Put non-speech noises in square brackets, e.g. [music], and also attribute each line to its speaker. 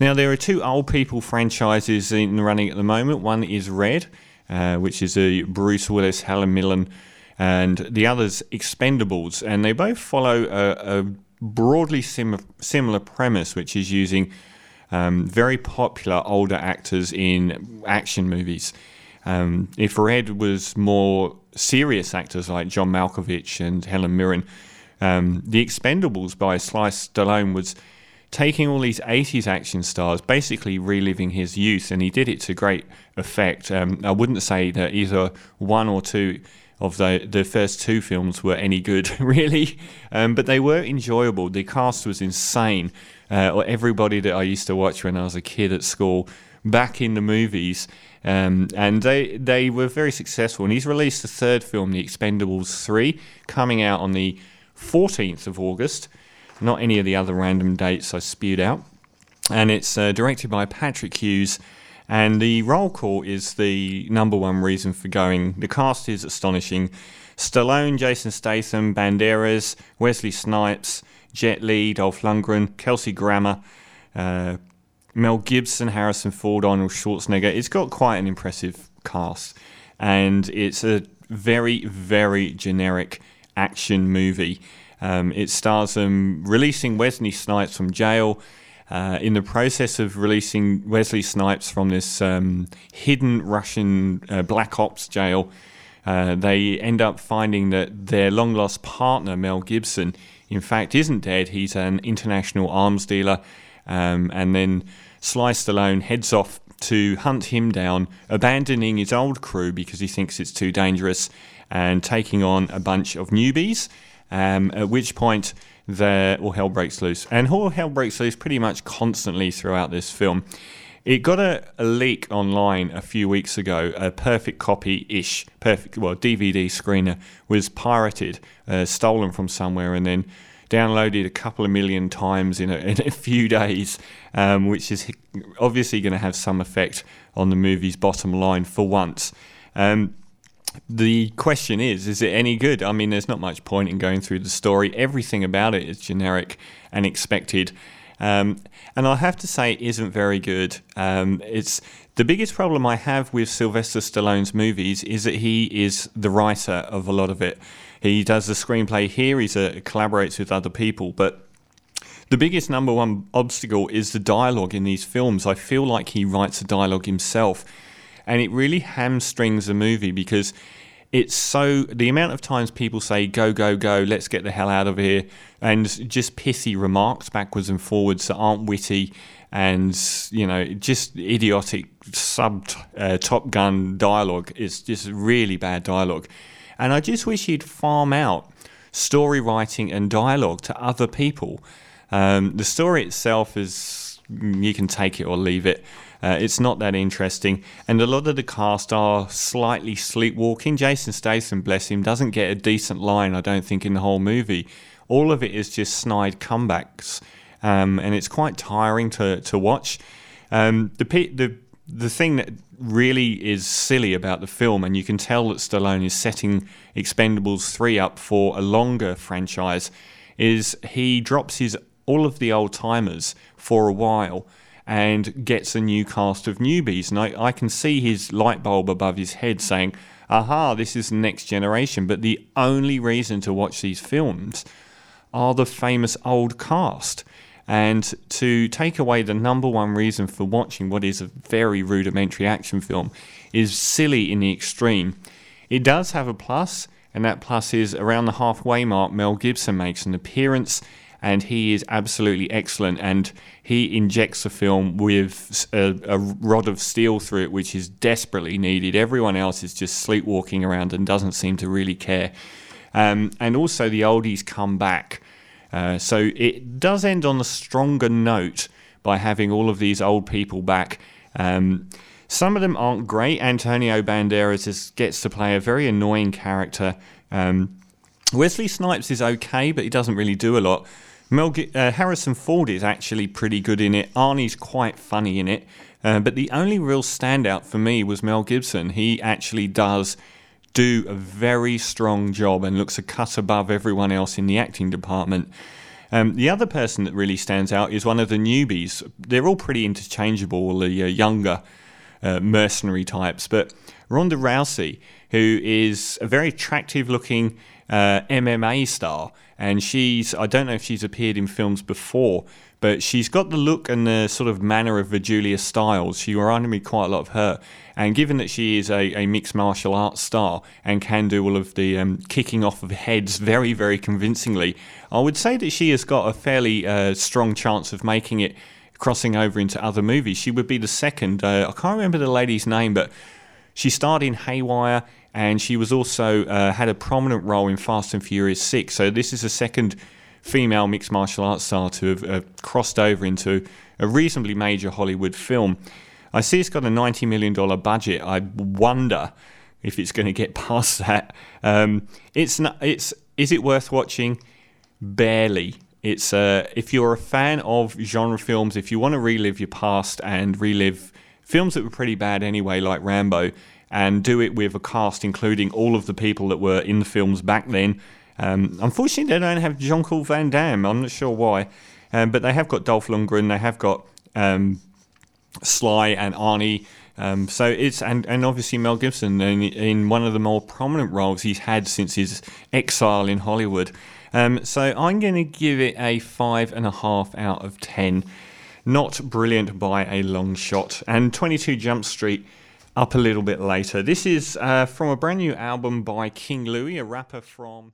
Speaker 1: Now, there are two old people franchises in running at the moment. One is Red, uh, which is a Bruce Willis, Helen Mirren, and the other's Expendables. And they both follow a, a broadly sim- similar premise, which is using um, very popular older actors in action movies. Um, if Red was more serious actors like John Malkovich and Helen Mirren, um, The Expendables by Sly Stallone was taking all these 80s action stars, basically reliving his youth, and he did it to great effect. Um, I wouldn't say that either one or two of the the first two films were any good, [laughs] really, um, but they were enjoyable. The cast was insane. Uh, everybody that I used to watch when I was a kid at school, back in the movies, um, and they they were very successful. And he's released the third film, The Expendables Three, coming out on the 14th of August not any of the other random dates I spewed out. And it's uh, directed by Patrick Hughes. And the roll call is the number one reason for going. The cast is astonishing. Stallone, Jason Statham, Banderas, Wesley Snipes, Jet Li, Dolph Lundgren, Kelsey Grammer, uh, Mel Gibson, Harrison Ford, Arnold Schwarzenegger. It's got quite an impressive cast. And it's a very, very generic action movie. Um, it stars them releasing Wesley Snipes from jail. Uh, in the process of releasing Wesley Snipes from this um, hidden Russian uh, black ops jail, uh, they end up finding that their long lost partner, Mel Gibson, in fact isn't dead. He's an international arms dealer. Um, and then Sly Stallone heads off to hunt him down, abandoning his old crew because he thinks it's too dangerous, and taking on a bunch of newbies. Um, at which point, the all hell breaks loose, and all hell breaks loose pretty much constantly throughout this film. It got a, a leak online a few weeks ago. A perfect copy-ish, perfect well DVD screener was pirated, uh, stolen from somewhere, and then downloaded a couple of million times in a, [laughs] in a few days, um, which is obviously going to have some effect on the movie's bottom line for once. Um, the question is is it any good? I mean there's not much point in going through the story. Everything about it is generic and expected. Um, and i have to say it isn't very good. Um, it's the biggest problem i have with sylvester stallone's movies is that he is the writer of a lot of it. He does the screenplay here he collaborates with other people but the biggest number one obstacle is the dialogue in these films. I feel like he writes the dialogue himself and it really hamstrings the movie because it's so the amount of times people say go go go let's get the hell out of here and just pithy remarks backwards and forwards that aren't witty and you know just idiotic sub uh, top gun dialogue. Is just really bad dialogue. And i just wish he'd farm out story writing and dialogue to other people. Um, the story itself is you can take it or leave it uh, it's not that interesting, and a lot of the cast are slightly sleepwalking. Jason Statham, bless him, doesn't get a decent line, I don't think, in the whole movie. All of it is just snide comebacks, um, and it's quite tiring to to watch. Um, the the the thing that really is silly about the film, and you can tell that Stallone is setting Expendables 3 up for a longer franchise, is he drops his all of the old timers for a while and gets a new cast of newbies. And I, I can see his light bulb above his head saying, aha, this is the next generation. But the only reason to watch these films are the famous old cast. And to take away the number one reason for watching what is a very rudimentary action film is silly in the extreme. It does have a plus, and that plus is around the halfway mark, Mel Gibson makes an appearance and he is absolutely excellent. And he injects the film with a, a, rod of steel through it, which is desperately needed. Everyone else is just sleepwalking around and doesn't seem to really care. Um, and also, the oldies come back. Uh, so it does end on a stronger note by having all of these old people back. Um, some of them aren't great. Antonio Banderas is, gets to play a very annoying character. Um, Wesley Snipes is okay, but he doesn't really do a lot. Mel uh, Harrison Ford is actually pretty good in it. Arnie's quite funny in it. Uh, but the only real standout for me was Mel Gibson. He actually does do a very strong job and looks a cut above everyone else in the acting department. Um, the other person that really stands out is one of the newbies. They're all pretty interchangeable, the uh, younger uh, mercenary types, but Ronda Rousey, who is a very attractive looking uh, MMA star, and she's I don't know if she's appeared in films before, but she's got the look and the sort of manner of the Julia Stiles. She reminded me quite a lot of her. And given that she is a, a mixed martial arts star and can do all of the um, kicking off of heads very, very convincingly, I would say that she has got a fairly uh, strong chance of making it crossing over into other movies. She would be the second. Uh, I can't remember the lady's name, but she starred in Haywire and she was also uh, had a prominent role in Fast and Furious 6. So this is the second female mixed martial arts star to have uh, crossed over into a reasonably major Hollywood film. I see it's got a $90 million budget. I wonder if it's going to get [laughs] past that. Um, it's not, it's is it worth watching? Barely. It's uh, if you're a fan of genre films, if you want to relive your past and relive films that were pretty bad anyway, like Rambo, and do it with a cast including all of the people that were in the films back then. Um, unfortunately, they don't have Jean Claude Van Damme. I'm not sure why, um, but they have got Dolph Lundgren. They have got um, Sly and Arnie. Um, so it's and, and obviously Mel Gibson in, in one of the more prominent roles he's had since his exile in Hollywood. Um, so I'm going to give it a five and a half out of ten. Not brilliant by a long shot. And 22 Jump Street up a little bit later. This is uh, from a brand new album by King Louie, a rapper from.